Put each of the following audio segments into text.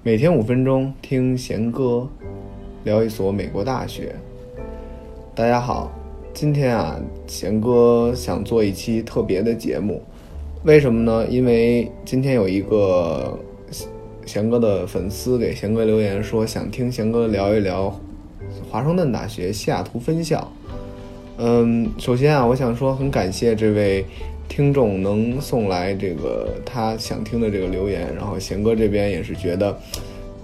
每天五分钟听贤哥聊一所美国大学。大家好，今天啊，贤哥想做一期特别的节目，为什么呢？因为今天有一个贤哥的粉丝给贤哥留言说，想听贤哥聊一聊华盛顿大学西雅图分校。嗯，首先啊，我想说很感谢这位听众能送来这个他想听的这个留言，然后贤哥这边也是觉得，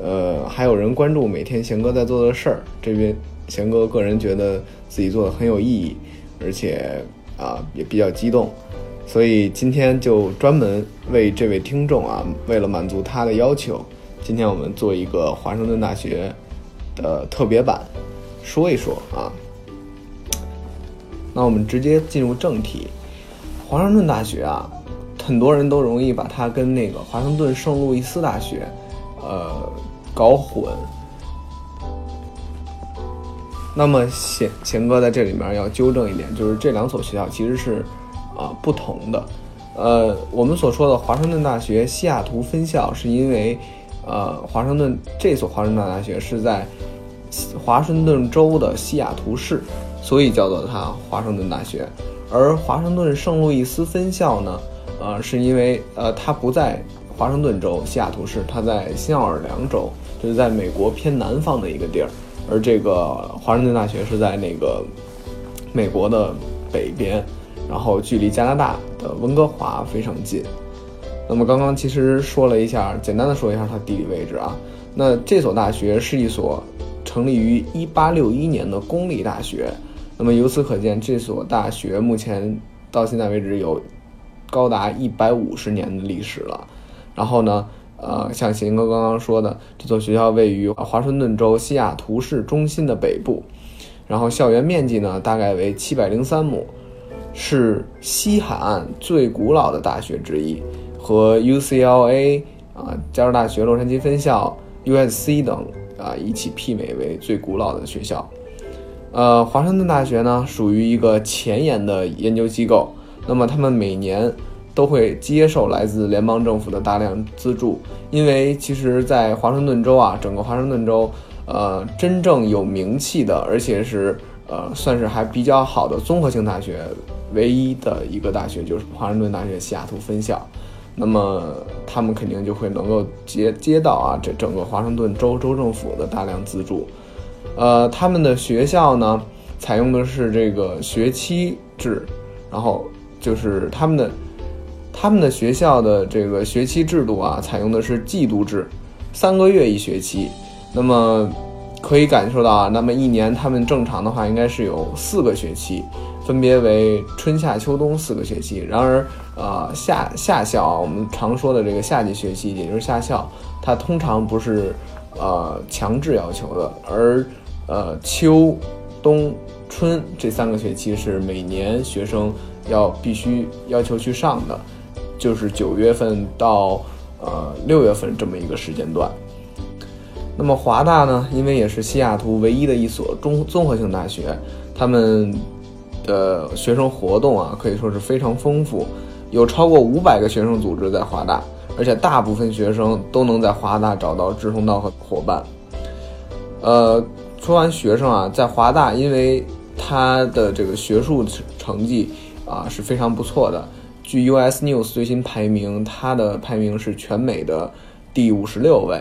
呃，还有人关注每天贤哥在做的事儿，这边贤哥个人觉得自己做的很有意义，而且啊也比较激动，所以今天就专门为这位听众啊，为了满足他的要求，今天我们做一个华盛顿大学的特别版，说一说啊。那我们直接进入正题，华盛顿大学啊，很多人都容易把它跟那个华盛顿圣路易斯大学，呃，搞混。那么贤贤哥在这里面要纠正一点，就是这两所学校其实是啊不同的。呃，我们所说的华盛顿大学西雅图分校，是因为呃华盛顿这所华盛顿大学是在华盛顿州的西雅图市。所以叫做它华盛顿大学，而华盛顿圣路易斯分校呢，呃，是因为呃它不在华盛顿州西雅图市，它在新奥尔良州，就是在美国偏南方的一个地儿，而这个华盛顿大学是在那个美国的北边，然后距离加拿大的温哥华非常近。那么刚刚其实说了一下，简单的说一下它地理位置啊，那这所大学是一所成立于1861年的公立大学。那么由此可见，这所大学目前到现在为止有高达一百五十年的历史了。然后呢，呃，像贤哥刚刚说的，这所学校位于华盛顿州西雅图市中心的北部。然后校园面积呢，大概为七百零三亩，是西海岸最古老的大学之一，和 UCLA 啊，加州大学洛杉矶分校、USC 等啊一起媲美为最古老的学校。呃，华盛顿大学呢属于一个前沿的研究机构，那么他们每年都会接受来自联邦政府的大量资助，因为其实，在华盛顿州啊，整个华盛顿州，呃，真正有名气的，而且是呃算是还比较好的综合性大学，唯一的一个大学就是华盛顿大学西雅图分校，那么他们肯定就会能够接接到啊这整个华盛顿州州政府的大量资助。呃，他们的学校呢，采用的是这个学期制，然后就是他们的他们的学校的这个学期制度啊，采用的是季度制，三个月一学期。那么可以感受到啊，那么一年他们正常的话应该是有四个学期，分别为春夏秋冬四个学期。然而，呃，夏夏校，我们常说的这个夏季学期，也就是夏校，它通常不是呃强制要求的，而呃，秋、冬、春这三个学期是每年学生要必须要求去上的，就是九月份到呃六月份这么一个时间段。那么华大呢，因为也是西雅图唯一的一所中综合性大学，他们的学生活动啊可以说是非常丰富，有超过五百个学生组织在华大，而且大部分学生都能在华大找到志同道合伙伴。呃。说完学生啊，在华大，因为他的这个学术成绩啊是非常不错的。据 US News 最新排名，他的排名是全美的第五十六位。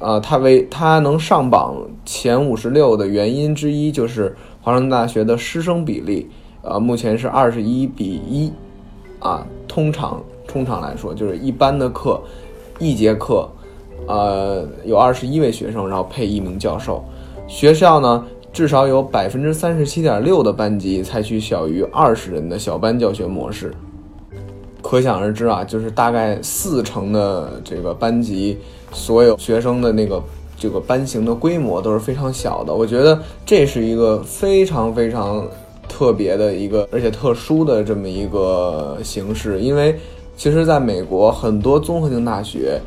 啊，他为他能上榜前五十六的原因之一，就是华盛顿大学的师生比例，呃，目前是二十一比一。啊，通常通常来说，就是一般的课，一节课，呃，有二十一位学生，然后配一名教授。学校呢，至少有百分之三十七点六的班级采取小于二十人的小班教学模式，可想而知啊，就是大概四成的这个班级，所有学生的那个这个班型的规模都是非常小的。我觉得这是一个非常非常特别的一个，而且特殊的这么一个形式，因为其实在美国很多综合性大学。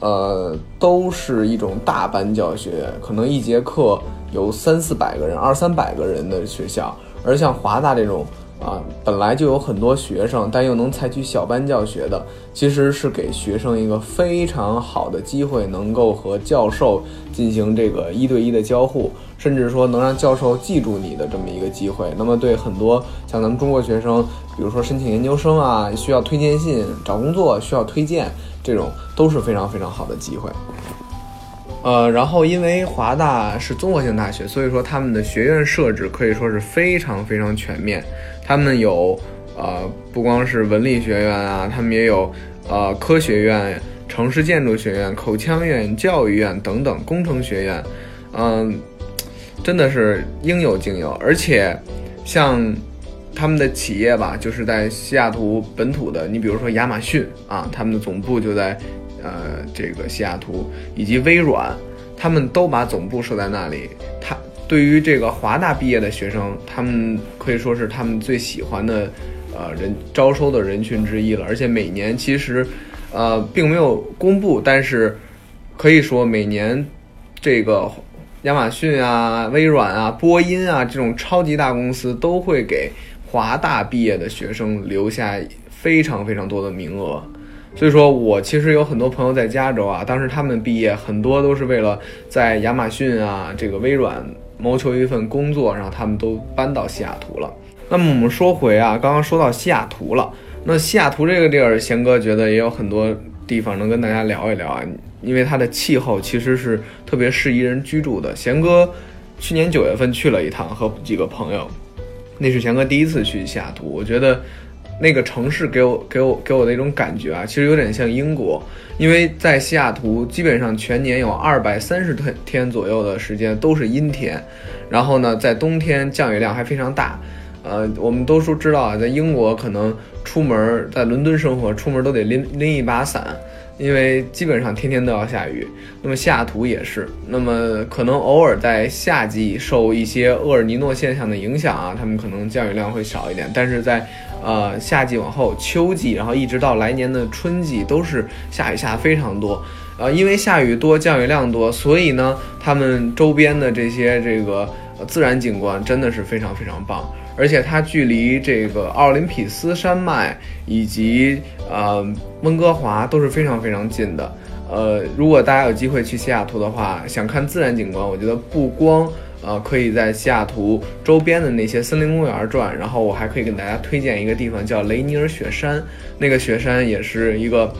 呃，都是一种大班教学，可能一节课有三四百个人、二三百个人的学校。而像华大这种啊，本来就有很多学生，但又能采取小班教学的，其实是给学生一个非常好的机会，能够和教授进行这个一对一的交互，甚至说能让教授记住你的这么一个机会。那么对很多像咱们中国学生，比如说申请研究生啊，需要推荐信，找工作需要推荐，这种都是非常非常好的机会。呃，然后因为华大是综合性大学，所以说他们的学院设置可以说是非常非常全面。他们有呃，不光是文理学院啊，他们也有呃科学院、城市建筑学院、口腔院、教育院等等工程学院，嗯，真的是应有尽有。而且像他们的企业吧，就是在西雅图本土的，你比如说亚马逊啊，他们的总部就在。呃，这个西雅图以及微软，他们都把总部设在那里。他对于这个华大毕业的学生，他们可以说是他们最喜欢的，呃，人招收的人群之一了。而且每年其实，呃，并没有公布，但是可以说每年这个亚马逊啊、微软啊、波音啊这种超级大公司都会给华大毕业的学生留下非常非常多的名额。所以说我其实有很多朋友在加州啊，当时他们毕业很多都是为了在亚马逊啊、这个微软谋求一份工作，然后他们都搬到西雅图了。那么我们说回啊，刚刚说到西雅图了，那西雅图这个地儿，贤哥觉得也有很多地方能跟大家聊一聊啊，因为它的气候其实是特别适宜人居住的。贤哥去年九月份去了一趟，和几个朋友，那是贤哥第一次去西雅图，我觉得。那个城市给我给我给我的一种感觉啊，其实有点像英国，因为在西雅图基本上全年有二百三十天天左右的时间都是阴天，然后呢，在冬天降雨量还非常大，呃，我们都说知道啊，在英国可能出门在伦敦生活，出门都得拎拎一把伞。因为基本上天天都要下雨，那么西雅图也是，那么可能偶尔在夏季受一些厄尔尼诺现象的影响啊，他们可能降雨量会少一点，但是在呃夏季往后秋季，然后一直到来年的春季都是下雨下非常多，呃，因为下雨多降雨量多，所以呢，他们周边的这些这个自然景观真的是非常非常棒。而且它距离这个奥林匹斯山脉以及呃温哥华都是非常非常近的。呃，如果大家有机会去西雅图的话，想看自然景观，我觉得不光呃可以在西雅图周边的那些森林公园转，然后我还可以给大家推荐一个地方叫雷尼尔雪山。那个雪山也是一个，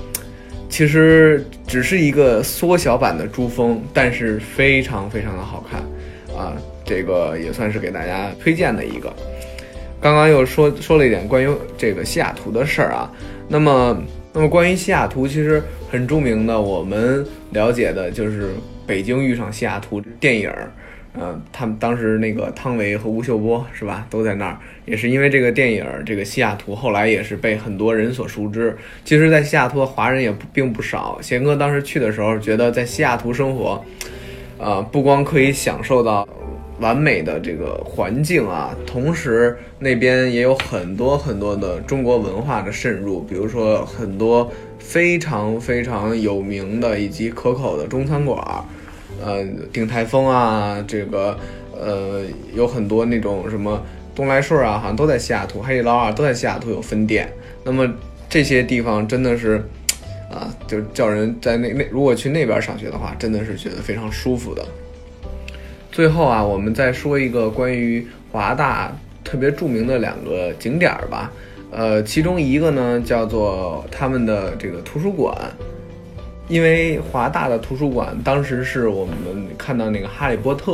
其实只是一个缩小版的珠峰，但是非常非常的好看啊。这个也算是给大家推荐的一个。刚刚又说说了一点关于这个西雅图的事儿啊，那么那么关于西雅图，其实很著名的，我们了解的就是《北京遇上西雅图》电影儿，嗯，他们当时那个汤唯和吴秀波是吧，都在那儿，也是因为这个电影，这个西雅图后来也是被很多人所熟知。其实，在西雅图的华人也并不少。贤哥当时去的时候，觉得在西雅图生活，呃，不光可以享受到。完美的这个环境啊，同时那边也有很多很多的中国文化的渗入，比如说很多非常非常有名的以及可口的中餐馆，呃，鼎泰丰啊，这个呃有很多那种什么东来顺啊，好像都在西雅图，海底捞啊都在西雅图有分店。那么这些地方真的是啊，就叫人在那那如果去那边上学的话，真的是觉得非常舒服的。最后啊，我们再说一个关于华大特别著名的两个景点儿吧。呃，其中一个呢叫做他们的这个图书馆，因为华大的图书馆当时是我们看到那个《哈利波特》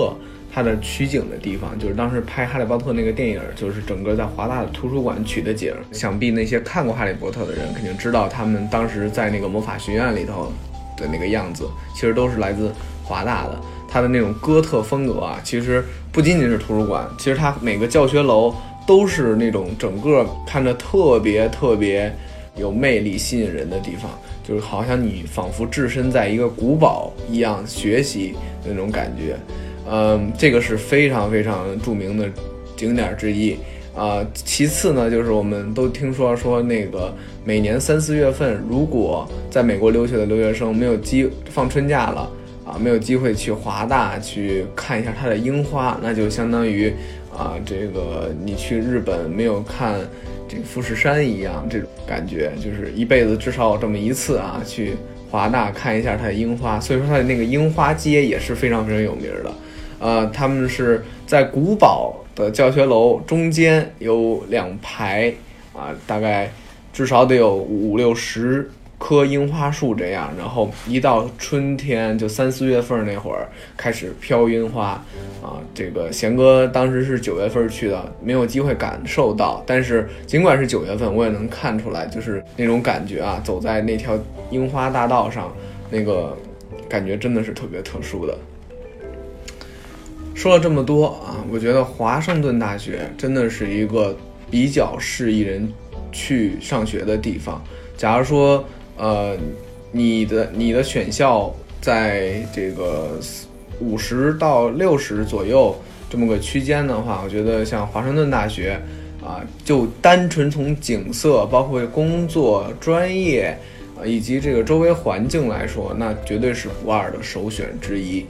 它的取景的地方，就是当时拍《哈利波特》那个电影，就是整个在华大的图书馆取的景。想必那些看过《哈利波特》的人肯定知道，他们当时在那个魔法学院里头的那个样子，其实都是来自华大的。它的那种哥特风格啊，其实不仅仅是图书馆，其实它每个教学楼都是那种整个看着特别特别有魅力、吸引人的地方，就是好像你仿佛置身在一个古堡一样学习那种感觉。嗯，这个是非常非常著名的景点之一啊。其次呢，就是我们都听说说那个每年三四月份，如果在美国留学的留学生没有机放春假了。啊，没有机会去华大去看一下它的樱花，那就相当于啊，这个你去日本没有看这个富士山一样，这种感觉就是一辈子至少有这么一次啊，去华大看一下它的樱花。所以说它的那个樱花街也是非常非常有名的。呃，他们是在古堡的教学楼中间有两排啊，大概至少得有五六十。棵樱花树这样，然后一到春天，就三四月份那会儿开始飘樱花，啊，这个贤哥当时是九月份去的，没有机会感受到，但是尽管是九月份，我也能看出来，就是那种感觉啊，走在那条樱花大道上，那个感觉真的是特别特殊的。说了这么多啊，我觉得华盛顿大学真的是一个比较适宜人去上学的地方。假如说。呃，你的你的选校在这个五十到六十左右这么个区间的话，我觉得像华盛顿大学啊，就单纯从景色、包括工作专业啊以及这个周围环境来说，那绝对是不二的首选之一。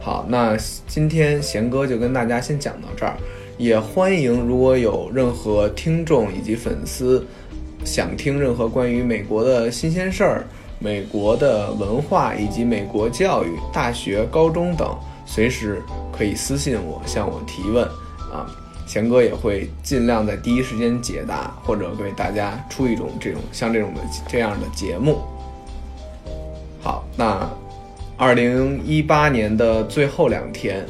好，那今天贤哥就跟大家先讲到这儿，也欢迎如果有任何听众以及粉丝。想听任何关于美国的新鲜事儿、美国的文化以及美国教育、大学、高中等，随时可以私信我，向我提问啊，贤哥也会尽量在第一时间解答，或者为大家出一种这种像这种的这样的节目。好，那二零一八年的最后两天，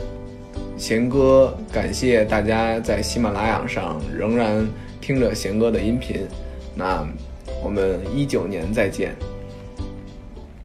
贤哥感谢大家在喜马拉雅上仍然听着贤哥的音频。那我们一九年再见。